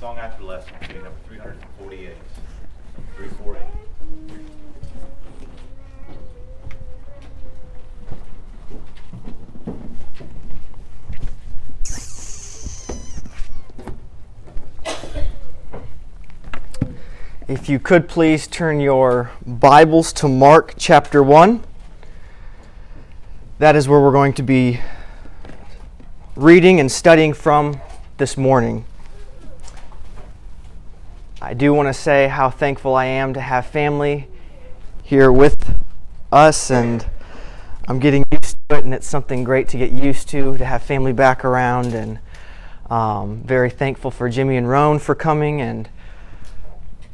Song after lesson, page number 348. 348. If you could please turn your Bibles to Mark chapter 1. That is where we're going to be reading and studying from this morning. I do want to say how thankful I am to have family here with us, and I'm getting used to it, and it's something great to get used to, to have family back around, and um, very thankful for Jimmy and Roan for coming, and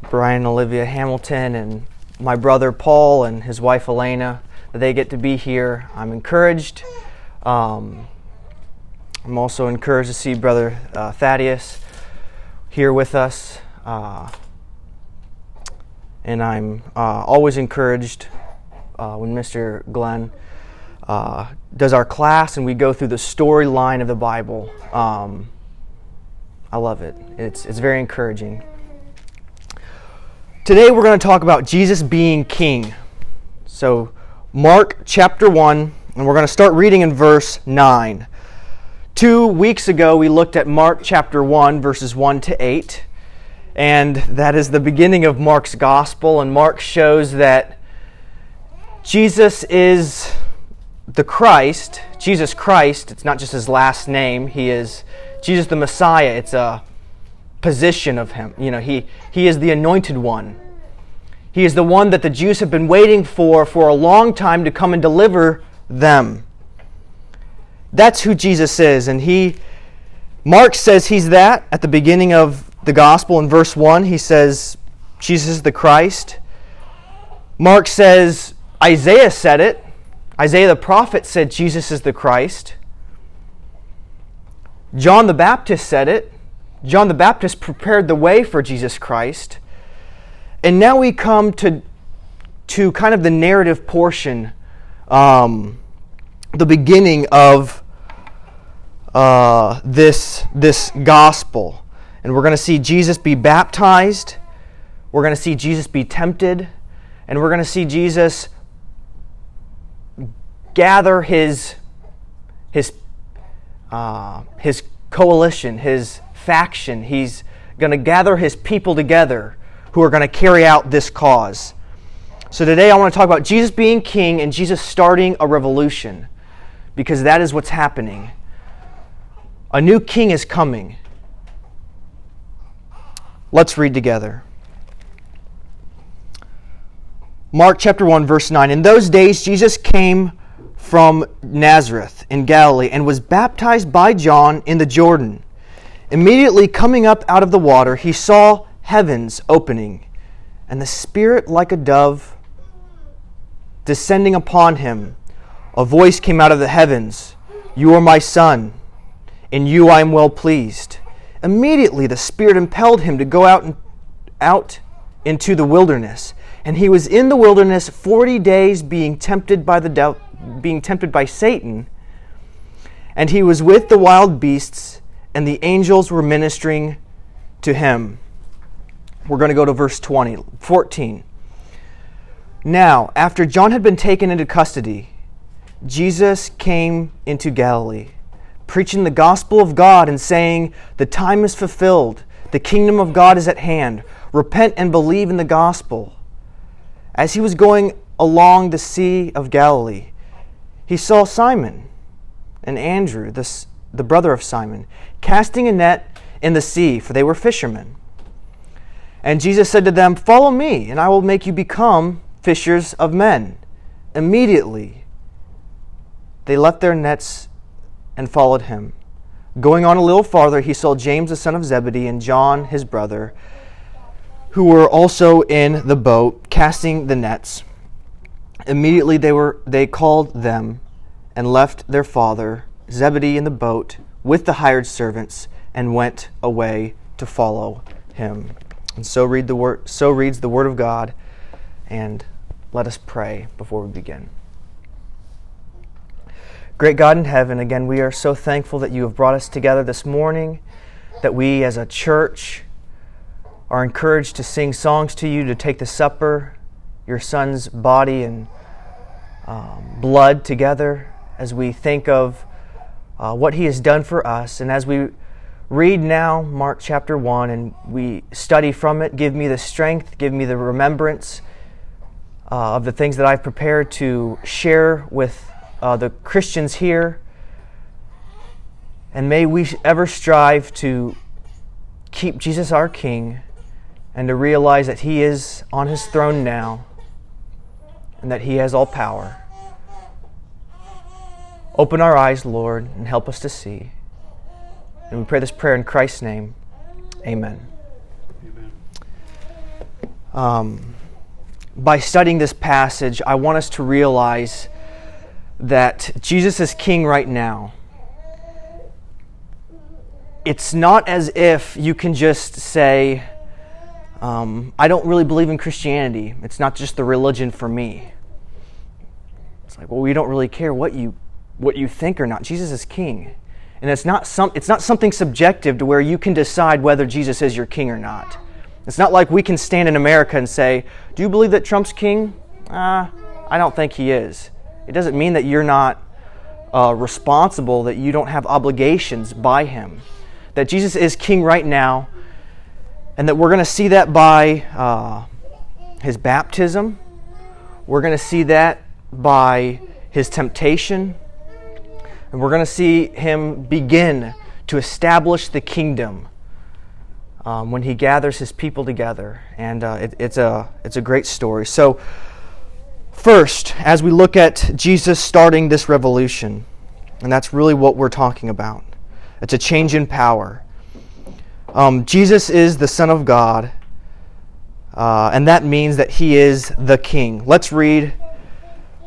Brian and Olivia Hamilton, and my brother Paul and his wife Elena, that they get to be here. I'm encouraged. Um, I'm also encouraged to see Brother uh, Thaddeus here with us. Uh, and I'm uh, always encouraged uh, when Mr. Glenn uh, does our class and we go through the storyline of the Bible. Um, I love it. It's, it's very encouraging. Today we're going to talk about Jesus being king. So, Mark chapter 1, and we're going to start reading in verse 9. Two weeks ago, we looked at Mark chapter 1, verses 1 to 8, and that is the beginning of Mark's gospel. And Mark shows that Jesus is the Christ, Jesus Christ. It's not just his last name, he is Jesus the Messiah. It's a position of him. You know, he, he is the anointed one. He is the one that the Jews have been waiting for for a long time to come and deliver them. That's who Jesus is. And he, Mark says he's that at the beginning of the gospel in verse 1. He says, Jesus is the Christ. Mark says, Isaiah said it. Isaiah the prophet said Jesus is the Christ. John the Baptist said it. John the Baptist prepared the way for Jesus Christ. And now we come to, to kind of the narrative portion, um, the beginning of uh, this, this gospel. And we're going to see Jesus be baptized. We're going to see Jesus be tempted. And we're going to see Jesus gather his, his, uh, his coalition, his faction. He's going to gather his people together who are going to carry out this cause. So today I want to talk about Jesus being king and Jesus starting a revolution because that is what's happening. A new king is coming. Let's read together. Mark chapter 1 verse 9. In those days Jesus came from Nazareth in Galilee and was baptized by John in the Jordan. Immediately coming up out of the water, he saw heavens opening and the Spirit like a dove descending upon him. A voice came out of the heavens You are my Son, in you I am well pleased. Immediately the Spirit impelled him to go out, and, out into the wilderness. And he was in the wilderness 40 days being tempted by the de- being tempted by Satan. And he was with the wild beasts and the angels were ministering to him. We're going to go to verse 20, 14. Now, after John had been taken into custody, Jesus came into Galilee, preaching the gospel of God and saying, The time is fulfilled, the kingdom of God is at hand. Repent and believe in the gospel. As he was going along the Sea of Galilee, he saw Simon and Andrew, the, the brother of Simon, casting a net in the sea, for they were fishermen. And Jesus said to them, Follow me, and I will make you become fishers of men. Immediately, they left their nets and followed him. Going on a little farther, he saw James the son of Zebedee and John his brother, who were also in the boat, casting the nets. Immediately they were they called them and left their father Zebedee in the boat with the hired servants and went away to follow him. And so read the word so reads the word of God and let us pray before we begin. Great God in heaven, again we are so thankful that you have brought us together this morning, that we as a church are encouraged to sing songs to you, to take the supper, your son's body and um, blood together as we think of uh, what he has done for us. And as we read now Mark chapter 1 and we study from it, give me the strength, give me the remembrance uh, of the things that I've prepared to share with uh, the Christians here. And may we ever strive to keep Jesus our King and to realize that He is on His throne now and that He has all power. Open our eyes, Lord, and help us to see. And we pray this prayer in Christ's name. Amen. Um, by studying this passage, I want us to realize that Jesus is king right now. It's not as if you can just say, um, I don't really believe in Christianity. It's not just the religion for me. It's like, well, we don't really care what you what you think or not. Jesus is king. And it's not some it's not something subjective to where you can decide whether Jesus is your king or not. It's not like we can stand in America and say, "Do you believe that Trump's king?" Uh, I don't think he is. It doesn't mean that you're not uh, responsible, that you don't have obligations by him. That Jesus is king right now, and that we're going to see that by uh, his baptism. We're going to see that by his temptation. And we're going to see him begin to establish the kingdom um, when he gathers his people together. And uh, it, it's, a, it's a great story. So, first, as we look at Jesus starting this revolution, and that's really what we're talking about, it's a change in power. Um, Jesus is the Son of God, uh, and that means that he is the King. Let's read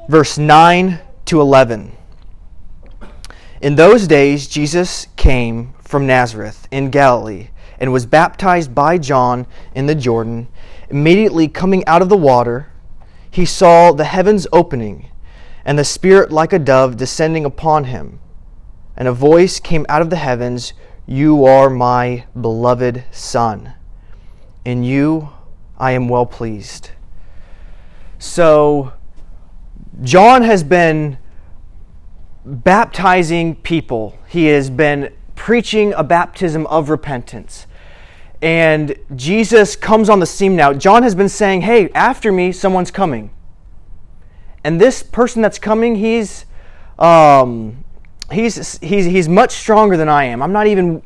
verse 9 to 11. In those days, Jesus came from Nazareth in Galilee and was baptized by John in the Jordan. Immediately coming out of the water, he saw the heavens opening and the Spirit like a dove descending upon him. And a voice came out of the heavens you are my beloved Son. In you I am well pleased. So, John has been baptizing people, he has been preaching a baptism of repentance. And Jesus comes on the scene now. John has been saying, Hey, after me, someone's coming. And this person that's coming, he's um, he's, he's, he's much stronger than I am. I'm not even,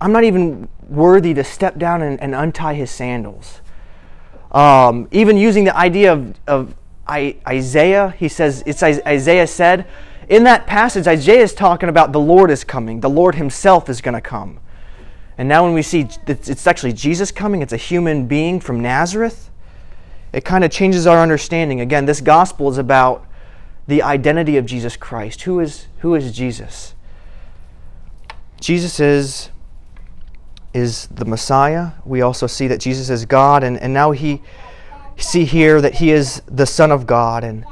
I'm not even worthy to step down and, and untie his sandals. Um, even using the idea of, of I, Isaiah, he says, it's Isaiah said, in that passage, Isaiah is talking about the Lord is coming. The Lord himself is going to come. And now when we see it's actually Jesus coming, it's a human being from Nazareth, it kind of changes our understanding. Again, this gospel is about the identity of Jesus Christ. Who is, who is Jesus? Jesus is, is the Messiah. We also see that Jesus is God, and, and now he see here that he is the Son of God. And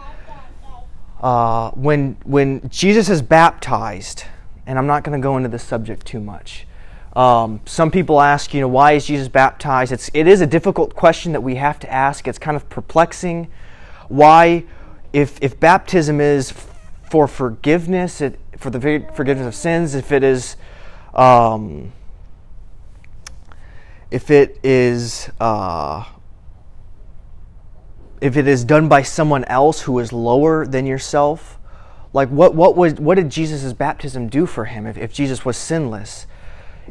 uh, when, when Jesus is baptized, and I'm not going to go into this subject too much. Um, some people ask, you know, why is Jesus baptized? It's, it is a difficult question that we have to ask. It's kind of perplexing. Why if, if baptism is for forgiveness, it, for the forgiveness of sins, if it is, um, if it is, uh, if it is done by someone else who is lower than yourself, like what, what, was, what did Jesus' baptism do for him if, if Jesus was sinless?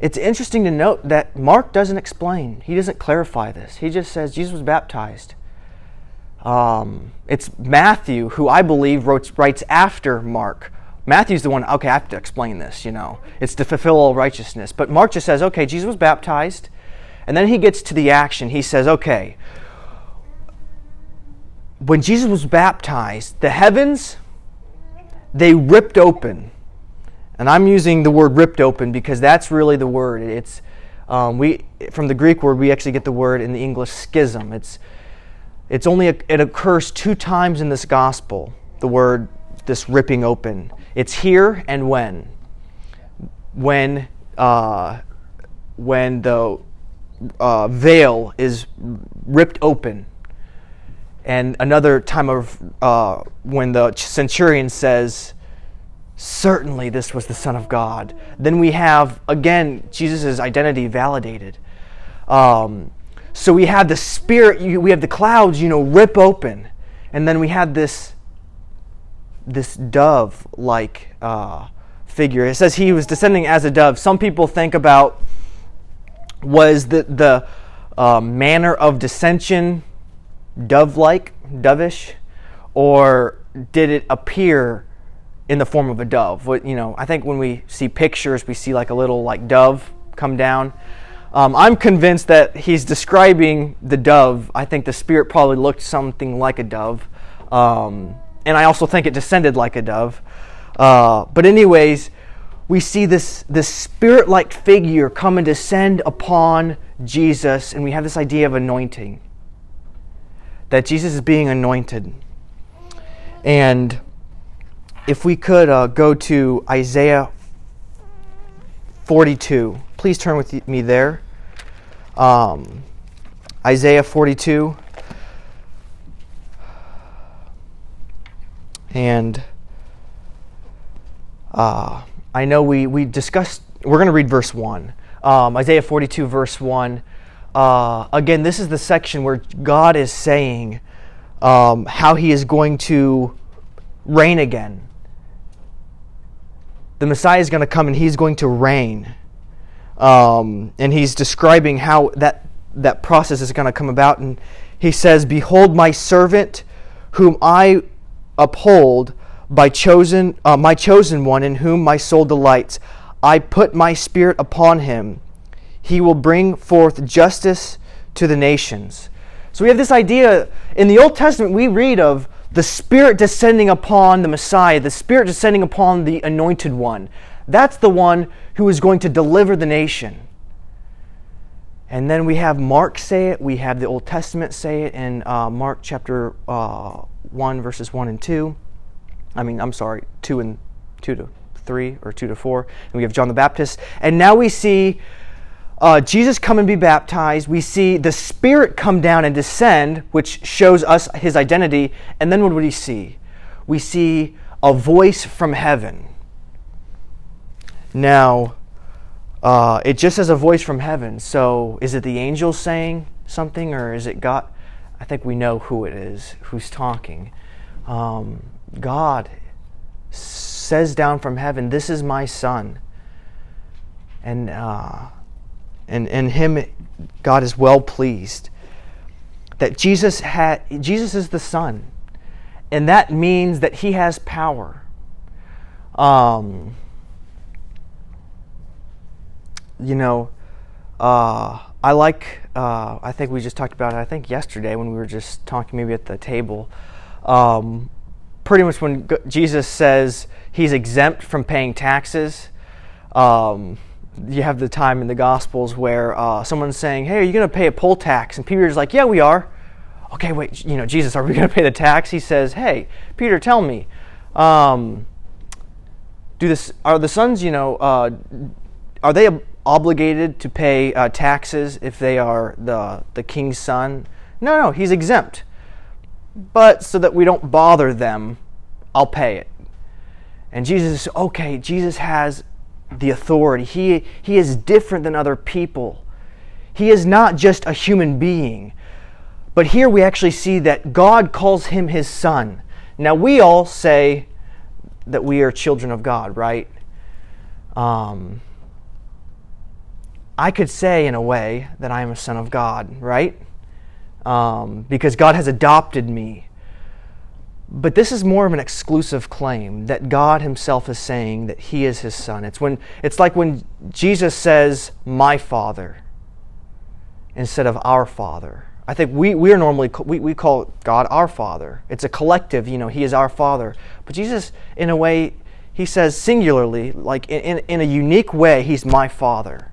It's interesting to note that Mark doesn't explain. He doesn't clarify this. He just says Jesus was baptized. Um, it's Matthew who I believe wrote, writes after Mark. Matthew's the one, okay, I have to explain this, you know. It's to fulfill all righteousness. But Mark just says, okay, Jesus was baptized. And then he gets to the action. He says, okay, when Jesus was baptized, the heavens, they ripped open. And I'm using the word ripped open because that's really the word. It's um, we from the Greek word we actually get the word in the English schism. It's it's only a, it occurs two times in this gospel. The word this ripping open. It's here and when. When uh, when the uh, veil is ripped open. And another time of uh, when the centurion says, Certainly this was the Son of God. Then we have, again, Jesus' identity validated. Um, so we have the Spirit, we have the clouds, you know, rip open. And then we have this, this dove like uh, figure. It says he was descending as a dove. Some people think about was the, the uh, manner of dissension dove like, dovish, or did it appear in the form of a dove? What, you know, I think when we see pictures, we see like a little like dove come down. Um, I'm convinced that he's describing the dove. I think the spirit probably looked something like a dove. Um, and I also think it descended like a dove. Uh, but, anyways, we see this, this spirit like figure come and descend upon Jesus, and we have this idea of anointing. That Jesus is being anointed. And if we could uh, go to Isaiah 42, please turn with me there. Um, Isaiah 42. And uh, I know we, we discussed, we're going to read verse 1. Um, Isaiah 42, verse 1. Uh, again, this is the section where God is saying um, how he is going to reign again. The Messiah is going to come and he's going to reign. Um, and he's describing how that, that process is going to come about. And he says, Behold, my servant, whom I uphold by chosen, uh, my chosen one in whom my soul delights. I put my spirit upon him. He will bring forth justice to the nations. So we have this idea in the Old Testament, we read of the Spirit descending upon the Messiah, the Spirit descending upon the anointed one. That's the one who is going to deliver the nation. And then we have Mark say it, we have the Old Testament say it in uh, Mark chapter uh, 1, verses 1 and 2. I mean, I'm sorry, 2 and 2 to 3 or 2 to 4. And we have John the Baptist. And now we see uh, Jesus come and be baptized. We see the Spirit come down and descend, which shows us his identity. And then what do we see? We see a voice from heaven. Now, uh, it just says a voice from heaven. So is it the angel saying something or is it God? I think we know who it is who's talking. Um, God says down from heaven, This is my son. And, uh, and, in him, God is well pleased. That Jesus, had, Jesus is the Son. And that means that he has power. Um, you know, uh, I like, uh, I think we just talked about it, I think yesterday when we were just talking maybe at the table. Um, pretty much when Jesus says he's exempt from paying taxes, um, you have the time in the Gospels where uh, someone's saying, "Hey, are you going to pay a poll tax?" And Peter's like, "Yeah, we are." Okay, wait, you know, Jesus, are we going to pay the tax? He says, "Hey, Peter, tell me, um, do this? Are the sons, you know, uh, are they obligated to pay uh, taxes if they are the the king's son?" No, no, he's exempt but so that we don't bother them, I'll pay it. And Jesus, okay, Jesus has the authority. He, he is different than other people. He is not just a human being. But here we actually see that God calls him his son. Now, we all say that we are children of God, right? Um, I could say, in a way, that I am a son of God, right? um, because God has adopted me. But this is more of an exclusive claim that God Himself is saying that He is His Son. It's when it's like when Jesus says, "My Father," instead of "Our Father." I think we, we are normally we, we call God our Father. It's a collective, you know. He is our Father. But Jesus, in a way, He says singularly, like in, in, in a unique way, He's my Father.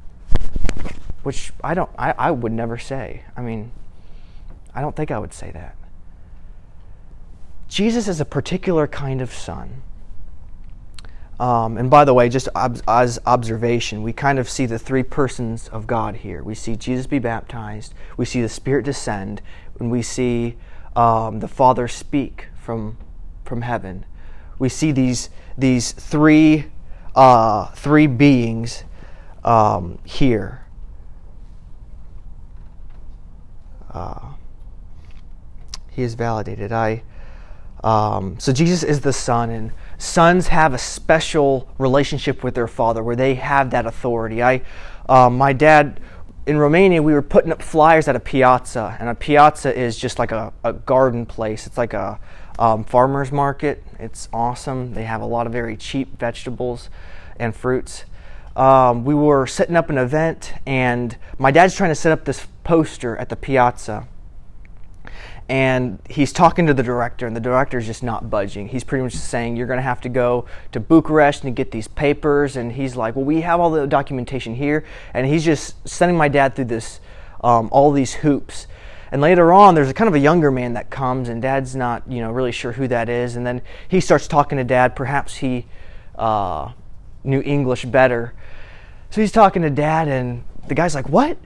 Which I don't, I, I would never say. I mean, I don't think I would say that. Jesus is a particular kind of son. Um, and by the way, just ob- as observation, we kind of see the three persons of God here. We see Jesus be baptized, we see the Spirit descend, and we see um, the Father speak from, from heaven. We see these, these three, uh, three beings um, here. Uh, he is validated. I um, so Jesus is the Son, and sons have a special relationship with their father, where they have that authority. I, uh, my dad in Romania, we were putting up flyers at a piazza, and a piazza is just like a, a garden place. It's like a um, farmer's market. It's awesome. They have a lot of very cheap vegetables and fruits. Um, we were setting up an event, and my dad's trying to set up this poster at the piazza and he's talking to the director, and the director's just not budging. He's pretty much saying, You're going to have to go to Bucharest and get these papers. And he's like, Well, we have all the documentation here. And he's just sending my dad through this, um, all these hoops. And later on, there's a kind of a younger man that comes, and dad's not, you know, really sure who that is. And then he starts talking to dad. Perhaps he uh, knew English better. So he's talking to dad, and the guy's like, What?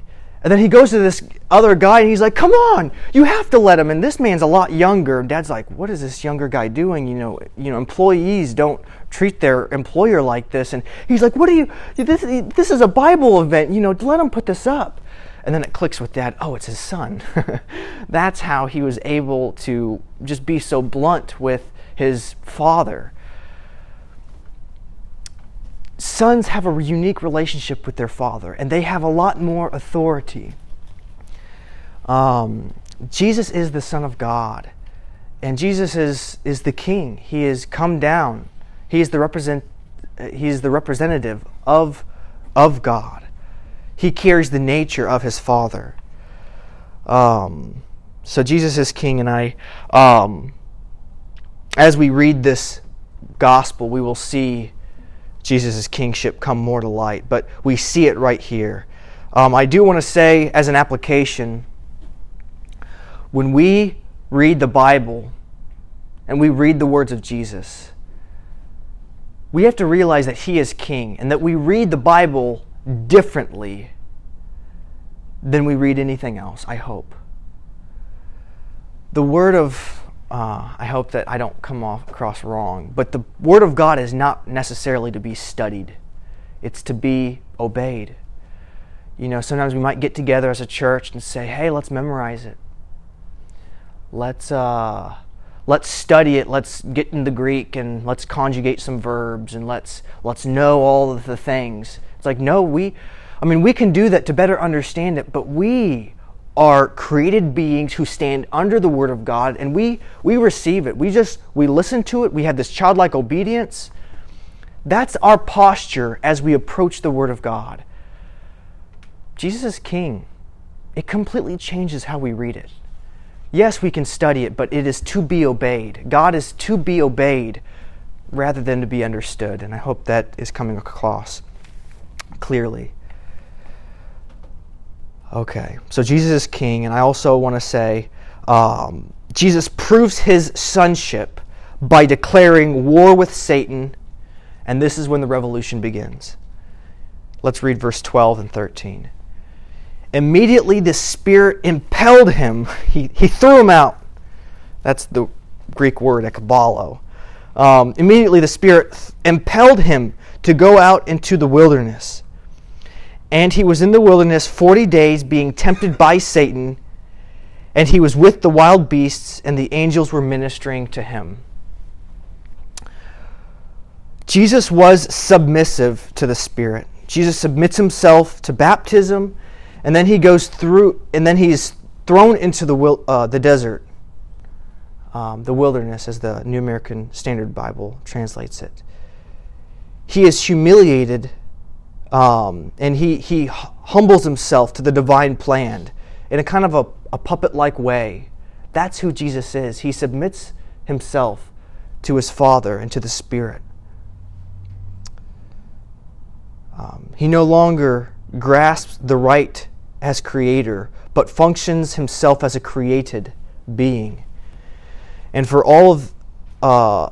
And then he goes to this other guy and he's like, "Come on, you have to let him." And this man's a lot younger. And Dad's like, "What is this younger guy doing? You know, you know, employees don't treat their employer like this." And he's like, "What are you? This this is a Bible event. You know, let him put this up." And then it clicks with Dad. Oh, it's his son. That's how he was able to just be so blunt with his father sons have a unique relationship with their father, and they have a lot more authority. Um, Jesus is the Son of God, and Jesus is, is the King. He has come down. He is the represent. He is the representative of, of God. He carries the nature of his Father. Um, so Jesus is King, and I, um, as we read this gospel, we will see Jesus' kingship come more to light. But we see it right here. Um, I do want to say, as an application, when we read the Bible and we read the words of Jesus, we have to realize that He is King and that we read the Bible differently than we read anything else, I hope. The Word of uh, I hope that I don't come off across wrong, but the Word of God is not necessarily to be studied, it's to be obeyed. You know, sometimes we might get together as a church and say, hey, let's memorize it. Let's, uh, let's study it. Let's get in the Greek and let's conjugate some verbs and let's, let's know all of the things. It's like, no, we, I mean, we can do that to better understand it, but we are created beings who stand under the word of God and we we receive it. We just we listen to it. We have this childlike obedience. That's our posture as we approach the word of God. Jesus is king. It completely changes how we read it. Yes, we can study it, but it is to be obeyed. God is to be obeyed rather than to be understood, and I hope that is coming across clearly. Okay, so Jesus is king, and I also want to say um, Jesus proves his sonship by declaring war with Satan, and this is when the revolution begins. Let's read verse 12 and 13. Immediately the Spirit impelled him, he, he threw him out. That's the Greek word, ekbalo. Um, immediately the Spirit th- impelled him to go out into the wilderness and he was in the wilderness 40 days being tempted by Satan, and he was with the wild beasts, and the angels were ministering to him. Jesus was submissive to the Spirit. Jesus submits himself to baptism, and then he goes through, and then he's thrown into the, uh, the desert, um, the wilderness, as the New American Standard Bible translates it. He is humiliated um, and he, he humbles himself to the divine plan in a kind of a, a puppet like way. That's who Jesus is. He submits himself to his Father and to the Spirit. Um, he no longer grasps the right as creator, but functions himself as a created being. And for all of uh,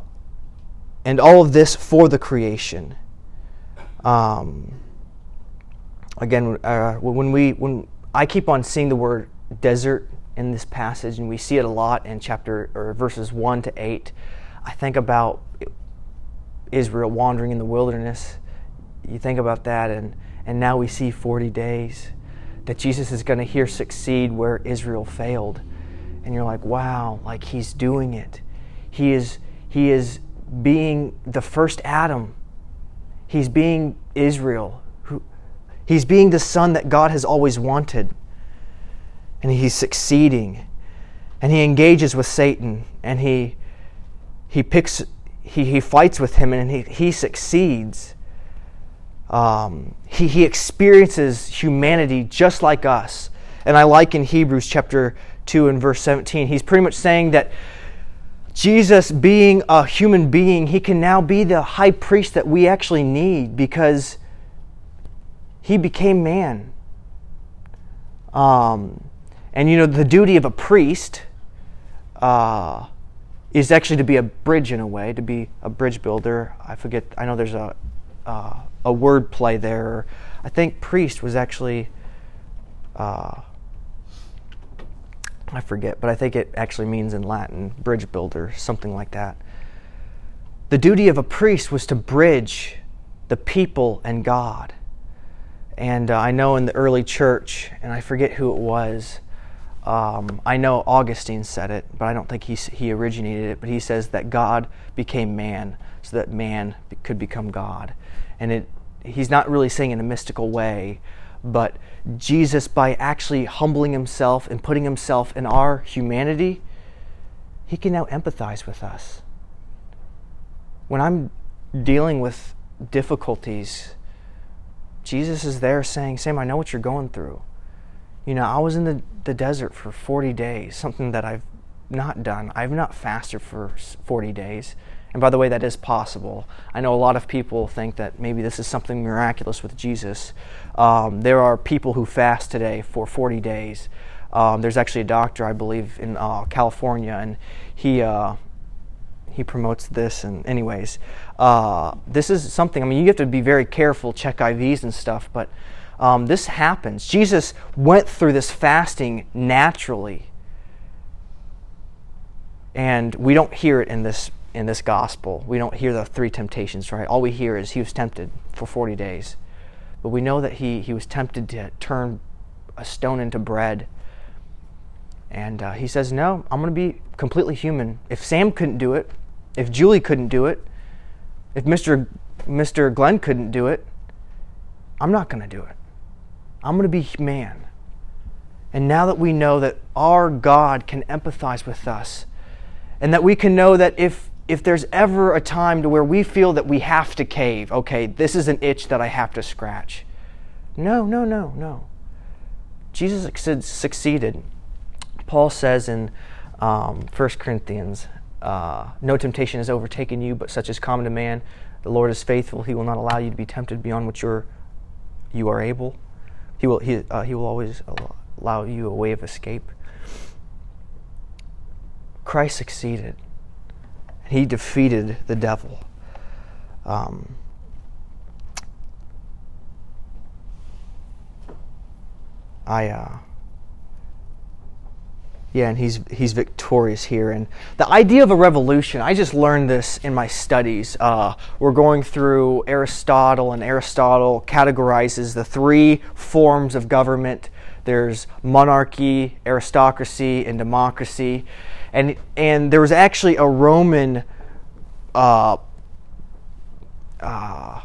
and all of this for the creation. Um, again, uh, when we when I keep on seeing the word desert in this passage, and we see it a lot in chapter or verses one to eight, I think about Israel wandering in the wilderness. You think about that, and and now we see forty days that Jesus is going to here succeed where Israel failed, and you're like, wow, like he's doing it. He is he is being the first Adam. He's being Israel. He's being the son that God has always wanted. And he's succeeding. And he engages with Satan and he he picks he, he fights with him and he, he succeeds. Um, he, he experiences humanity just like us. And I like in Hebrews chapter 2 and verse 17, he's pretty much saying that Jesus, being a human being, he can now be the high priest that we actually need because he became man. Um, and you know, the duty of a priest uh, is actually to be a bridge in a way, to be a bridge builder. I forget, I know there's a, uh, a word play there. I think priest was actually. Uh, I forget, but I think it actually means in Latin bridge builder, something like that. The duty of a priest was to bridge the people and God. And uh, I know in the early church, and I forget who it was, um, I know Augustine said it, but I don't think he, he originated it, but he says that God became man so that man could become God. And it, he's not really saying in a mystical way, but Jesus, by actually humbling himself and putting himself in our humanity, he can now empathize with us. When I'm dealing with difficulties, Jesus is there saying, Sam, I know what you're going through. You know, I was in the, the desert for 40 days, something that I've not done. I've not fasted for 40 days. And by the way, that is possible. I know a lot of people think that maybe this is something miraculous with Jesus. Um, there are people who fast today for 40 days. Um, there's actually a doctor, I believe, in uh, California, and he uh, he promotes this. And anyways, uh, this is something. I mean, you have to be very careful, check IVs and stuff, but um, this happens. Jesus went through this fasting naturally, and we don't hear it in this in this gospel. We don't hear the three temptations, right? All we hear is he was tempted for 40 days. But we know that he, he was tempted to turn a stone into bread. And uh, he says, No, I'm going to be completely human. If Sam couldn't do it, if Julie couldn't do it, if Mr. Mr. Glenn couldn't do it, I'm not going to do it. I'm going to be man. And now that we know that our God can empathize with us, and that we can know that if if there's ever a time to where we feel that we have to cave, okay, this is an itch that I have to scratch. No, no, no, no. Jesus succeeded. Paul says in um, 1 Corinthians, uh, no temptation has overtaken you, but such is common to man. The Lord is faithful; He will not allow you to be tempted beyond what you're, you are able. He will. He, uh, he will always allow you a way of escape. Christ succeeded. He defeated the devil. Um, I, uh, yeah, and he's he's victorious here. And the idea of a revolution, I just learned this in my studies. Uh, we're going through Aristotle, and Aristotle categorizes the three forms of government. There's monarchy, aristocracy, and democracy and and there was actually a Roman uh, uh,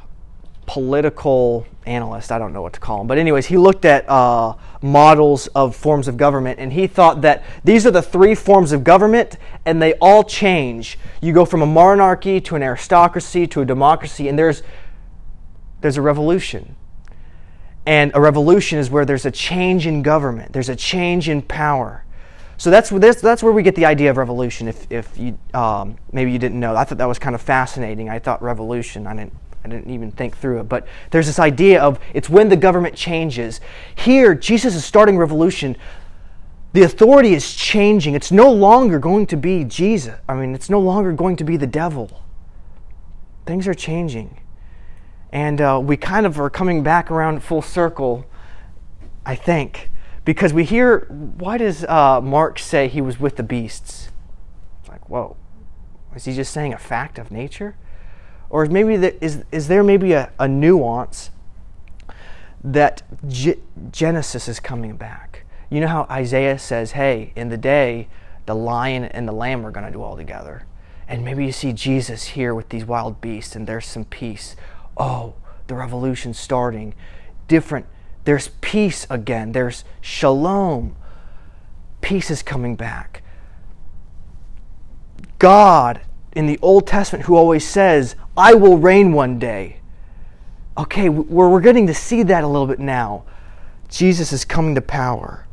political analyst. I don't know what to call him, but anyways, he looked at uh, models of forms of government, and he thought that these are the three forms of government, and they all change. You go from a monarchy to an aristocracy to a democracy, and there's there's a revolution. And a revolution is where there's a change in government, there's a change in power. So that's, that's, that's where we get the idea of revolution. If, if you, um, maybe you didn't know, I thought that was kind of fascinating. I thought revolution, I didn't, I didn't even think through it. But there's this idea of it's when the government changes. Here, Jesus is starting revolution. The authority is changing. It's no longer going to be Jesus. I mean, it's no longer going to be the devil. things are changing. And uh, we kind of are coming back around full circle, I think, because we hear why does uh, Mark say he was with the beasts? It's like, whoa, is he just saying a fact of nature? Or maybe is, is there maybe a, a nuance that G- Genesis is coming back? You know how Isaiah says, hey, in the day, the lion and the lamb are going to dwell together. And maybe you see Jesus here with these wild beasts and there's some peace. Oh, the revolution's starting. Different. There's peace again. There's shalom. Peace is coming back. God in the Old Testament who always says, I will reign one day. Okay, we're, we're getting to see that a little bit now. Jesus is coming to power.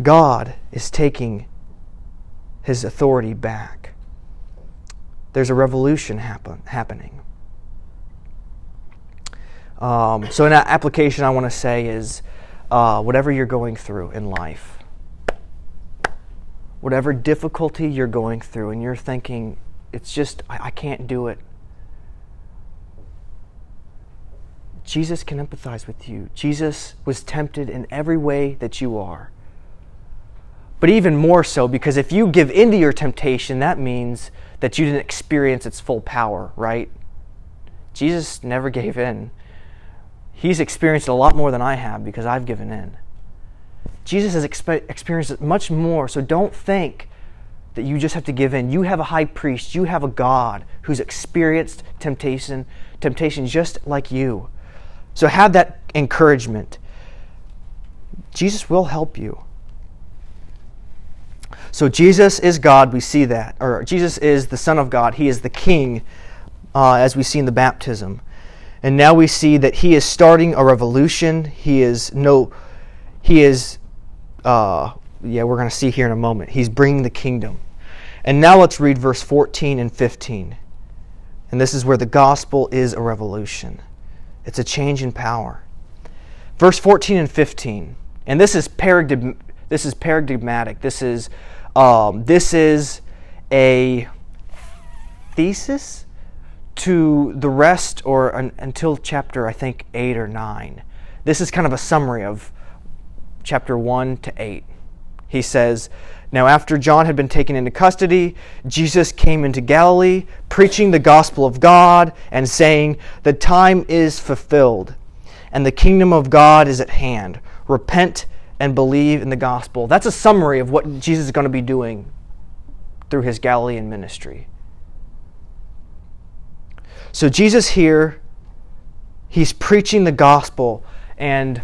God is taking his authority back. There's a revolution happen, happening. Um, so, an application I want to say is uh, whatever you're going through in life, whatever difficulty you're going through, and you're thinking, it's just, I, I can't do it. Jesus can empathize with you. Jesus was tempted in every way that you are. But even more so, because if you give into your temptation, that means that you didn't experience its full power, right? Jesus never gave in. He's experienced a lot more than I have because I've given in. Jesus has expe- experienced much more, so don't think that you just have to give in. You have a high priest, you have a God who's experienced temptation, temptation just like you. So have that encouragement. Jesus will help you. So Jesus is God, we see that. Or Jesus is the Son of God, He is the King, uh, as we see in the baptism. And now we see that He is starting a revolution. He is no, He is, uh, yeah, we're going to see here in a moment. He's bringing the kingdom. And now let's read verse 14 and 15. And this is where the gospel is a revolution. It's a change in power. Verse 14 and 15. And this is paradigm, this is paradigmatic. This is um, this is a thesis to the rest, or un, until chapter, I think, 8 or 9. This is kind of a summary of chapter 1 to 8. He says, Now, after John had been taken into custody, Jesus came into Galilee, preaching the gospel of God and saying, The time is fulfilled, and the kingdom of God is at hand. Repent and believe in the gospel. That's a summary of what Jesus is going to be doing through his Galilean ministry. So, Jesus here, he's preaching the gospel. And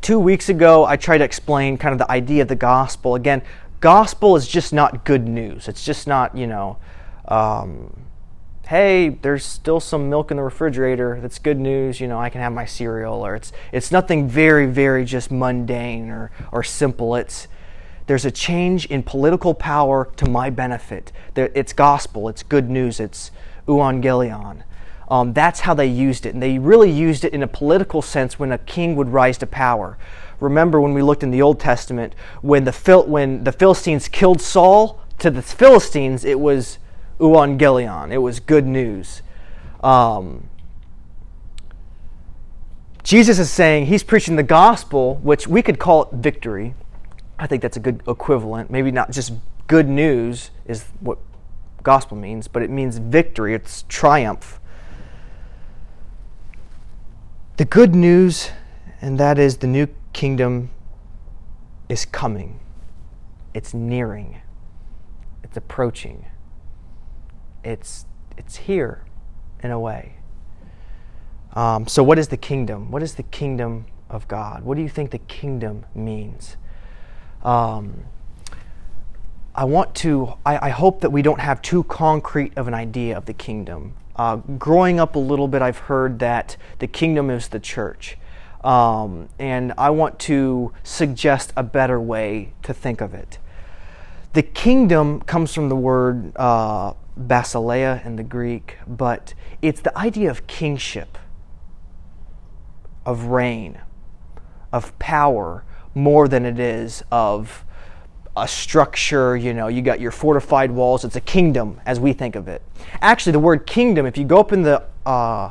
two weeks ago, I tried to explain kind of the idea of the gospel. Again, gospel is just not good news. It's just not, you know, um, hey, there's still some milk in the refrigerator. That's good news. You know, I can have my cereal. Or it's it's nothing very very just mundane or or simple. It's there's a change in political power to my benefit. It's gospel. It's good news. It's euangelion. Um, that's how they used it, and they really used it in a political sense when a king would rise to power. Remember when we looked in the Old Testament when the Phil- when the Philistines killed Saul to the Philistines, it was euangelion. It was good news. Um, Jesus is saying he's preaching the gospel, which we could call it victory. I think that's a good equivalent. Maybe not just good news is what gospel means, but it means victory, it's triumph. The good news, and that is the new kingdom is coming, it's nearing, it's approaching it's it's here in a way. Um, so, what is the kingdom? What is the kingdom of God? What do you think the kingdom means? Um, I want to. I, I, hope that we don't have too concrete of an idea of the kingdom. Uh, growing up a little bit, I've heard that the kingdom is the church. Um, and I want to suggest a better way to think of it. The kingdom comes from the word uh, basileia in the Greek, but it's the idea of kingship, of reign, of power, more than it is of a structure, you know, you got your fortified walls. It's a kingdom as we think of it. Actually, the word kingdom, if you go up in the uh,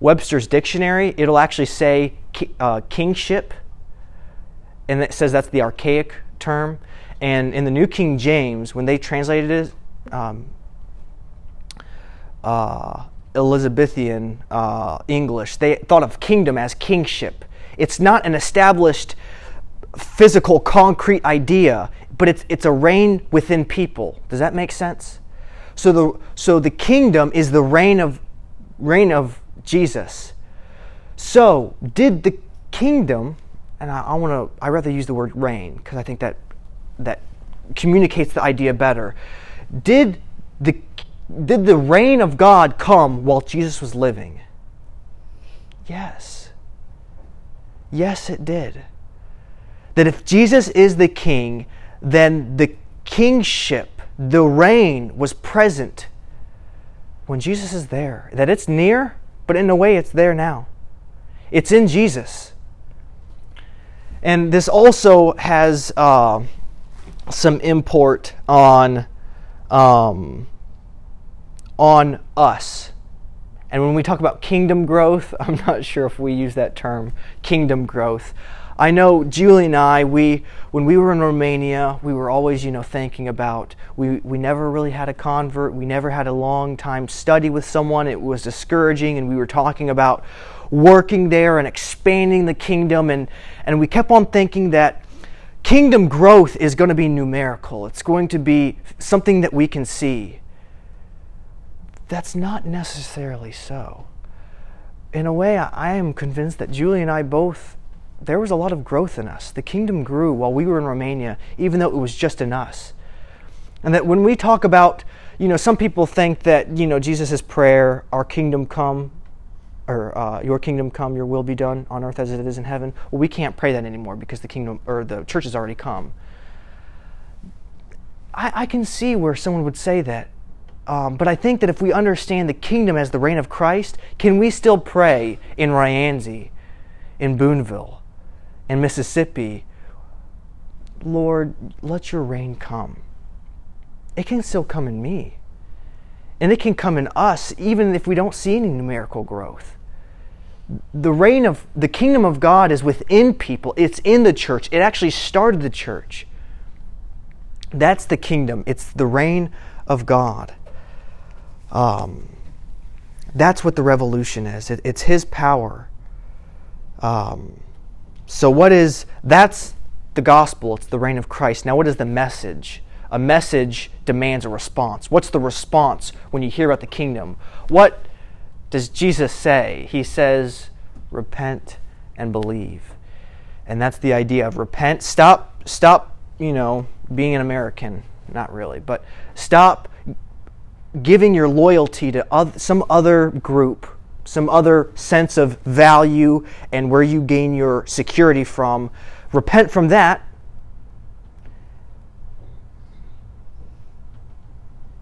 Webster's dictionary, it'll actually say uh, kingship, and it says that's the archaic term. And in the New King James, when they translated it, um, uh, Elizabethan uh, English, they thought of kingdom as kingship. It's not an established physical, concrete idea, but it's, it's a reign within people. Does that make sense? So the, so the kingdom is the reign of, reign of Jesus. So, did the kingdom, and I, I want to, I rather use the word reign because I think that that communicates the idea better. Did the did the reign of God come while Jesus was living? Yes. Yes, it did. That if Jesus is the king, then the kingship, the reign was present when Jesus is there. That it's near, but in a way it's there now. It's in Jesus. And this also has uh, some import on, um, on us. And when we talk about kingdom growth, I'm not sure if we use that term, kingdom growth. I know Julie and I, we when we were in Romania, we were always, you know, thinking about we, we never really had a convert, we never had a long time study with someone. It was discouraging and we were talking about working there and expanding the kingdom and, and we kept on thinking that kingdom growth is going to be numerical. It's going to be something that we can see. That's not necessarily so. In a way, I am convinced that Julie and I both there was a lot of growth in us. The kingdom grew while we were in Romania, even though it was just in us. And that when we talk about, you know, some people think that, you know, Jesus' prayer, our kingdom come, or uh, your kingdom come, your will be done on earth as it is in heaven. Well, we can't pray that anymore because the kingdom, or the church has already come. I, I can see where someone would say that. Um, but I think that if we understand the kingdom as the reign of Christ, can we still pray in Rienzi, in Booneville, in Mississippi, Lord, let your reign come. It can still come in me. And it can come in us even if we don't see any numerical growth. The reign of the kingdom of God is within people, it's in the church. It actually started the church. That's the kingdom, it's the reign of God. Um, that's what the revolution is. It, it's His power. Um, so, what is that's the gospel? It's the reign of Christ. Now, what is the message? A message demands a response. What's the response when you hear about the kingdom? What does Jesus say? He says, repent and believe. And that's the idea of repent. Stop, stop, you know, being an American. Not really, but stop giving your loyalty to some other group some other sense of value and where you gain your security from. Repent from that.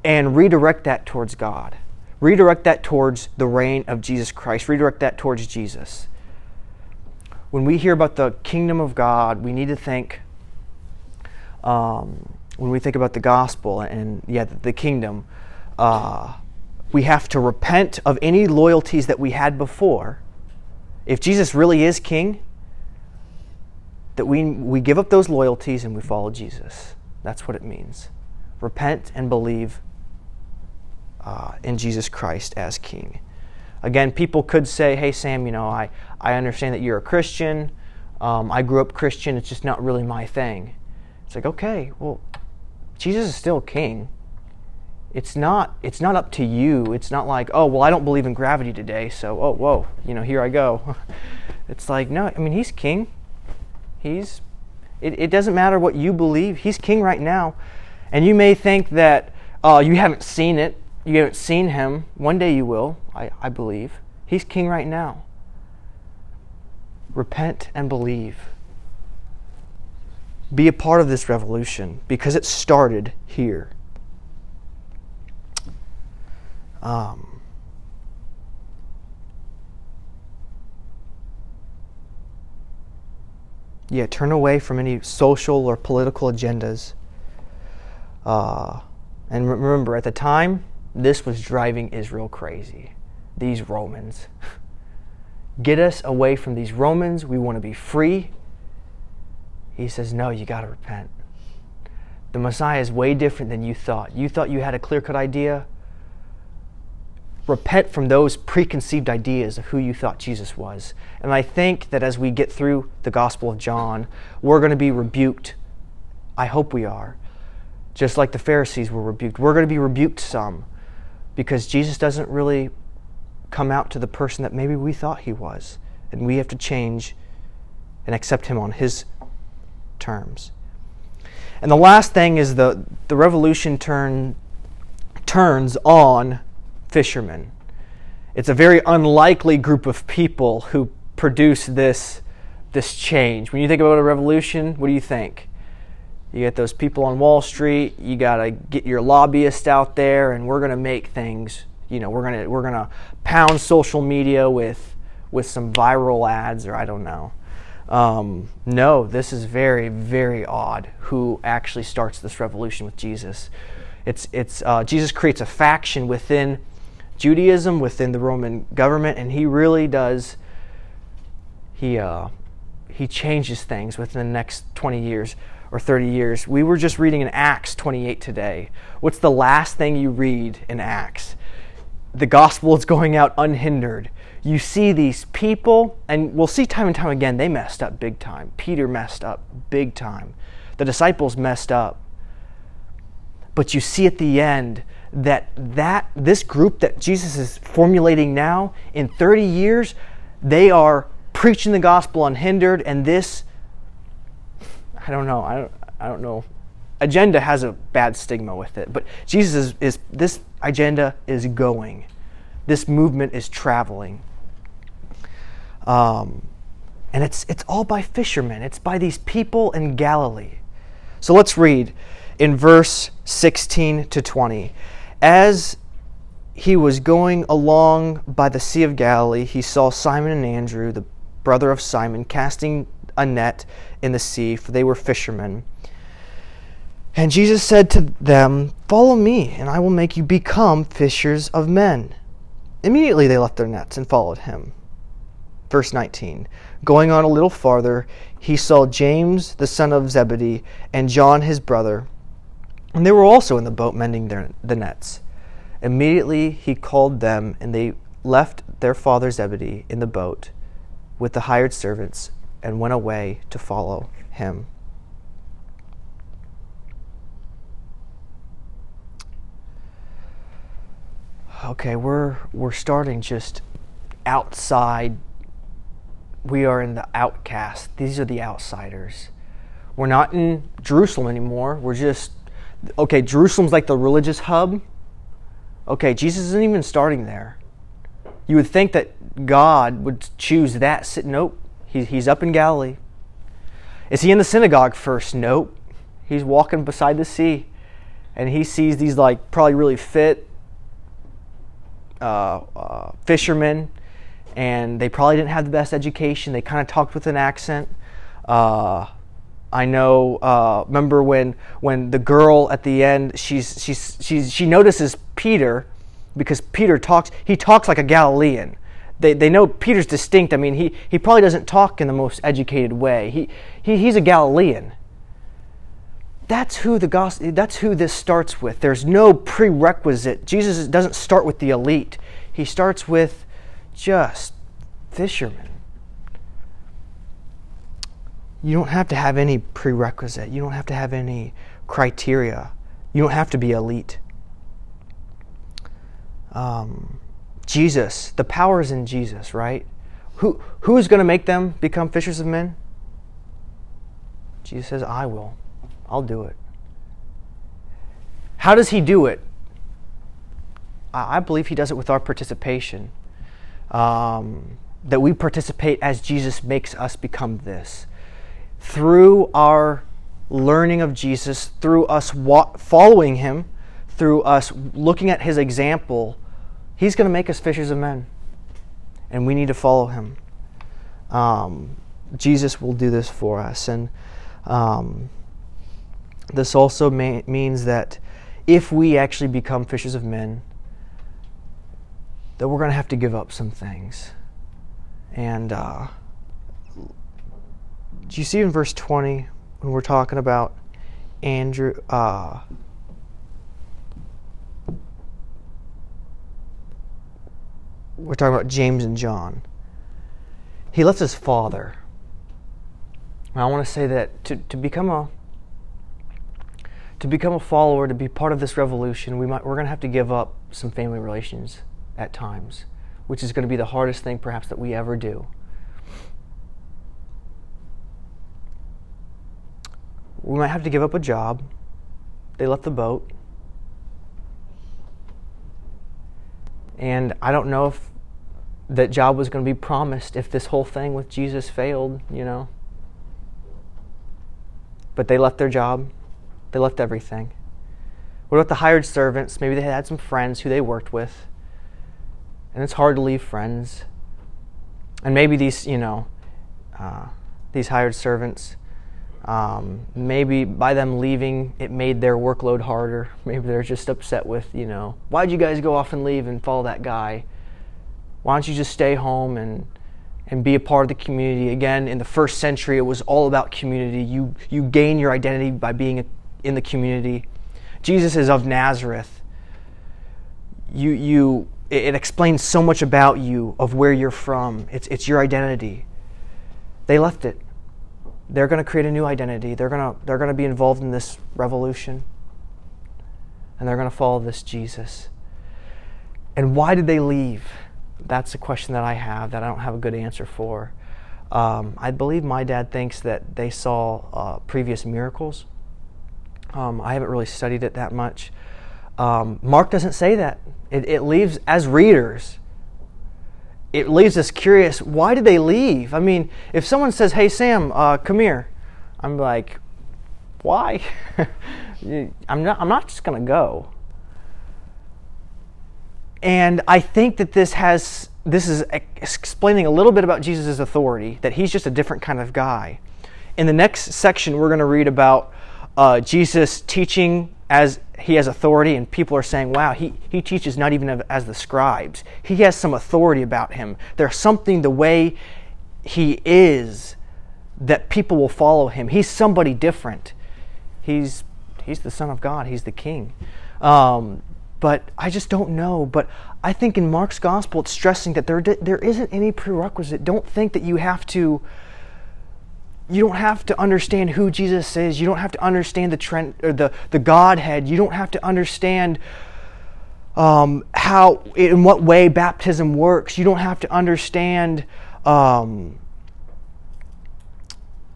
And redirect that towards God. Redirect that towards the reign of Jesus Christ. Redirect that towards Jesus. When we hear about the kingdom of God, we need to think, um, when we think about the gospel and, yeah, the, kingdom, uh, we have to repent of any loyalties that we had before. If Jesus really is king, that we, we give up those loyalties and we follow Jesus. That's what it means. Repent and believe uh, in Jesus Christ as king. Again, people could say, hey, Sam, you know, I, I understand that you're a Christian. Um, I grew up Christian. It's just not really my thing. It's like, okay, well, Jesus is still king it's not it's not up to you. It's not like oh well i don't believe in gravity today so oh whoa you know here i go. It's like no i mean he's king. He's it, it doesn't matter what you believe. He's king right now. And you may think that uh, you haven't seen it. You haven't seen him. One day you will I, I believe. He's king right now. Repent and believe. Be a part of this revolution because it started here um, yeah, turn away from any social or political agendas Uh, and remember, at the time, this was driving Israel crazy. These Romans. Get us away from these Romans. We want to be free. He says, No, you got to repent. The Messiah is way different than you thought. You thought you had a clear cut idea. Repent from those preconceived ideas of who you thought Jesus was. And I think that as we get through the Gospel of John, we're going to be rebuked. I hope we are. Just like the Pharisees were rebuked. We're going to be rebuked some because Jesus doesn't really come out to the person that maybe we thought he was. And we have to change and accept him on his terms. And the last thing is the, the revolution turn, turns on fishermen. It's a very unlikely group of people who produce this, this change. When you think about a revolution, what do you think? You get those people on Wall Street, you got to get your lobbyist out there, and we're going to make things, you know, we're going to we're going to pound social media with with some viral ads or I don't know. Um, no, this is very, very odd who actually starts this revolution with Jesus. It's, it's, uh, Jesus creates a faction within Judaism, within the Roman government, and he really does, he, uh, he changes things within the next 20 years or 30 years. We were just reading in Acts 28 today. What's the last thing you read in Acts? The gospel is going out unhindered you see these people, and we'll see time and time again, they messed up big time. Peter messed up big time. The disciples messed up. But you see at the end that, that this group that Jesus is formulating now, in 30 years, they are preaching the gospel unhindered, and this, I don't know, I don't, I don't know. Agenda has a bad stigma with it, but Jesus is, is this agenda is going. This movement is traveling. Um, and it's, it's all by fishermen, it's by these people in Galilee. So let's read in verse 16 to 20. As he was going along by the Sea of Galilee, he saw Simon and Andrew, the brother of Simon, casting a net in the sea, for they were fishermen. And Jesus said to them, Follow me, and I will make you become fishers of men. Immediately they left their nets and followed him. Verse 19 Going on a little farther, he saw James the son of Zebedee and John his brother, and they were also in the boat mending their, the nets. Immediately he called them, and they left their father Zebedee in the boat with the hired servants and went away to follow him. Okay, we're we're starting just outside we are in the outcast. These are the outsiders. We're not in Jerusalem anymore. We're just, okay, Jerusalem's like the religious hub. Okay, Jesus isn't even starting there. You would think that God would choose that. Nope, he, he's up in Galilee. Is he in the synagogue first? Nope. He's walking beside the sea and he sees these, like, probably really fit uh, uh, fishermen and they probably didn't have the best education. They kind of talked with an accent. Uh, I know. Uh, remember when when the girl at the end she's she's she's she notices Peter because Peter talks he talks like a Galilean. They, they know Peter's distinct. I mean, he, he probably doesn't talk in the most educated way. He, he, he's a Galilean. That's who the gospel, that's who this starts with. There's no prerequisite. Jesus doesn't start with the elite. He starts with just fishermen. You don't have to have any prerequisite. You don't have to have any criteria. You don't have to be elite. Um, Jesus, the power is in Jesus, right? Who, who is going to make them become fishers of men? Jesus says, I will. I'll do it. How does he do it? I believe he does it with our participation um, that we participate as Jesus makes us become this. Through our learning of Jesus, through us wa- following him, through us looking at his example, he's going to make us fishers of men. And we need to follow him. Um, Jesus will do this for us. And um, this also may, means that if we actually become fishers of men, that we're going to have to give up some things. And uh, do you see in verse 20 when we're talking about Andrew? Uh, we're talking about James and John. He left his father. And I want to say that to, to become a to become a follower, to be part of this revolution, we might we're going to have to give up some family relations at times, which is going to be the hardest thing perhaps that we ever do. We might have to give up a job. They left the boat. And I don't know if that job was going to be promised if this whole thing with Jesus failed, you know. But they left their job, they left everything. What about the hired servants? Maybe they had some friends who they worked with. And it's hard to leave friends. And maybe these, you know, uh, these hired servants, um, maybe by them leaving, it made their workload harder. Maybe they're just upset with, you know, why'd you guys go off and leave and follow that guy? Why don't you just stay home and and be a part of the community? Again, in the first century, it was all about community. You you gain your identity by being in the community. Jesus is of Nazareth. You you it explains so much about you of where you're from. It's it's your identity. They left it. They're going to create a new identity. They're going to they're going to be involved in this revolution. And they're going to follow this Jesus. And why did they leave? that's a question that I have that I don't have a good answer for. Um, I believe my dad thinks that they saw uh, previous miracles. Um, I haven't really studied it that much. Um, Mark doesn't say that. It, it, leaves, as readers, it leaves us curious why did they leave? I mean, if someone says, hey, Sam, uh, come here, I'm like, why? I'm, not, I'm not just going to go. And I think that this has this is explaining a little bit about Jesus' authority, that he's just a different kind of guy. In the next section, we're going to read about uh, Jesus teaching as he has authority, and people are saying, wow, he, he teaches not even as the scribes. He has some authority about him. There's something the way he is that people will follow him. He's somebody different. He's, he's the Son of God, he's the King. Um, but I just don't know. But I think in Mark's gospel, it's stressing that there, there isn't any prerequisite. Don't think that you have to. You don't have to understand who Jesus is. You don't have to understand the trend or the, the Godhead. You don't have to understand um, how in what way baptism works. You don't have to understand um,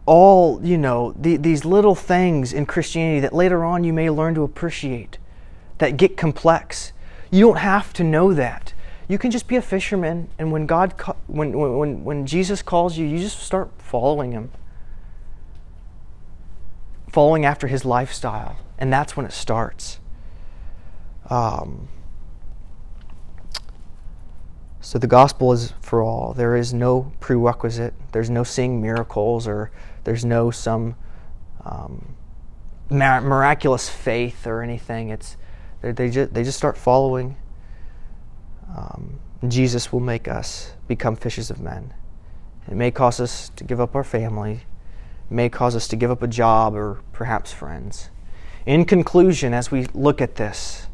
all you know the, these little things in Christianity that later on you may learn to appreciate that get complex. You don't have to know that. You can just be a fisherman, and when God, when, when, when Jesus calls you, you just start following Him, following after His lifestyle, and that's when it starts. Um, so the gospel is for all. There is no prerequisite. There's no seeing miracles, or there's no some um, miraculous faith or anything. It's they, just, they just start following. Um, Jesus will make us become fishers of men. It may cause us to give up our family, may cause us to give up a job or perhaps friends. In conclusion, as we look at this,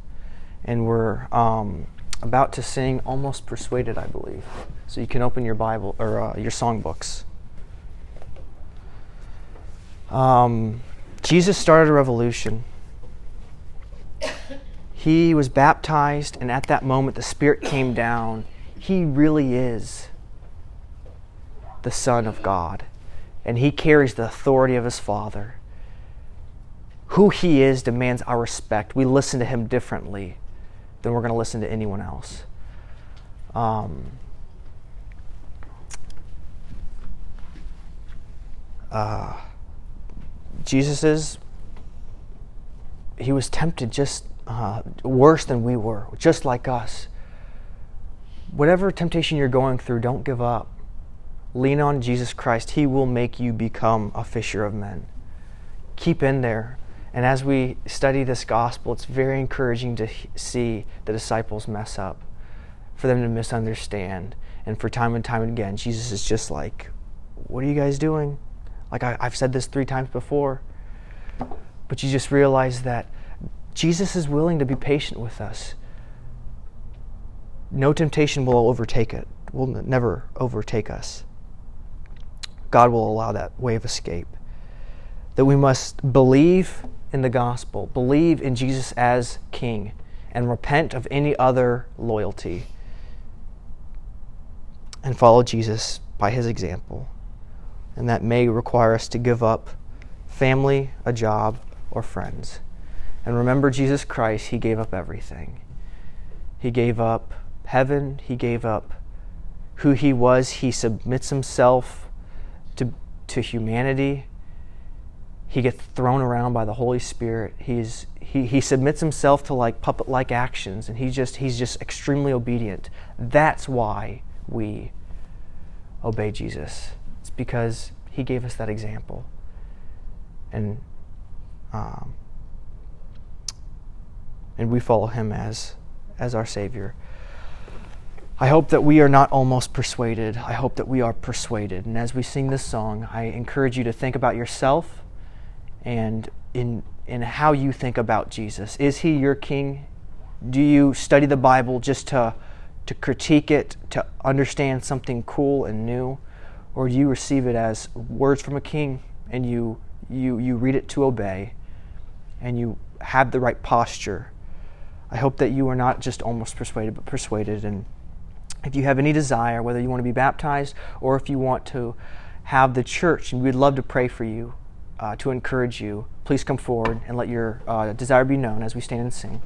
and we're um, about to sing Almost Persuaded, I believe. So you can open your Bible or uh, your songbooks. Um, Jesus started a revolution. He was baptized, and at that moment, the Spirit came down. He really is the Son of God, and He carries the authority of His Father. Who He is demands our respect. We listen to Him differently than we're going to listen to anyone else. Um, uh, Jesus is, He was tempted just uh, worse than we were, just like us. Whatever temptation you're going through, don't give up. Lean on Jesus Christ. He will make you become a fisher of men. Keep in there And as we study this gospel, it's very encouraging to see the disciples mess up, for them to misunderstand. And for time and time again, Jesus is just like, What are you guys doing? Like I, have said this three times before. But you just realize that Jesus is willing to be patient with us. No temptation will overtake it, will never overtake us. God will allow that way of escape. That we must believe in the gospel, believe in Jesus as King, and repent of any other loyalty, and follow Jesus by his example. And that may require us to give up family, a job, or friends. And remember Jesus Christ, he gave up everything. He gave up heaven, he gave up who he was, he submits himself to, humanity. He gets thrown around by the Holy Spirit. He's, he, he submits himself to like puppet like actions and he just, he's just extremely obedient. That's why we obey Jesus. It's because he gave us that example. And um, and we follow him as as our savior. I hope that we are not almost persuaded. I hope that we are persuaded. And as we sing this song, I encourage you to think about yourself and in in how you think about Jesus. Is he your king? Do you study the Bible just to to critique it, to understand something cool and new? Or do you receive it as words from a king and you you you read it to obey and you have the right posture I hope that you are not just almost persuaded, but persuaded. And if you have any desire, whether you want to be baptized or if you want to have the church, and we'd love to pray for you uh, to encourage you, please come forward and let your uh, desire be known as we stand and sing.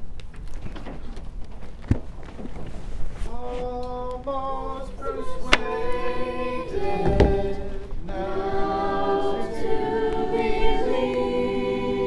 Almost persuaded.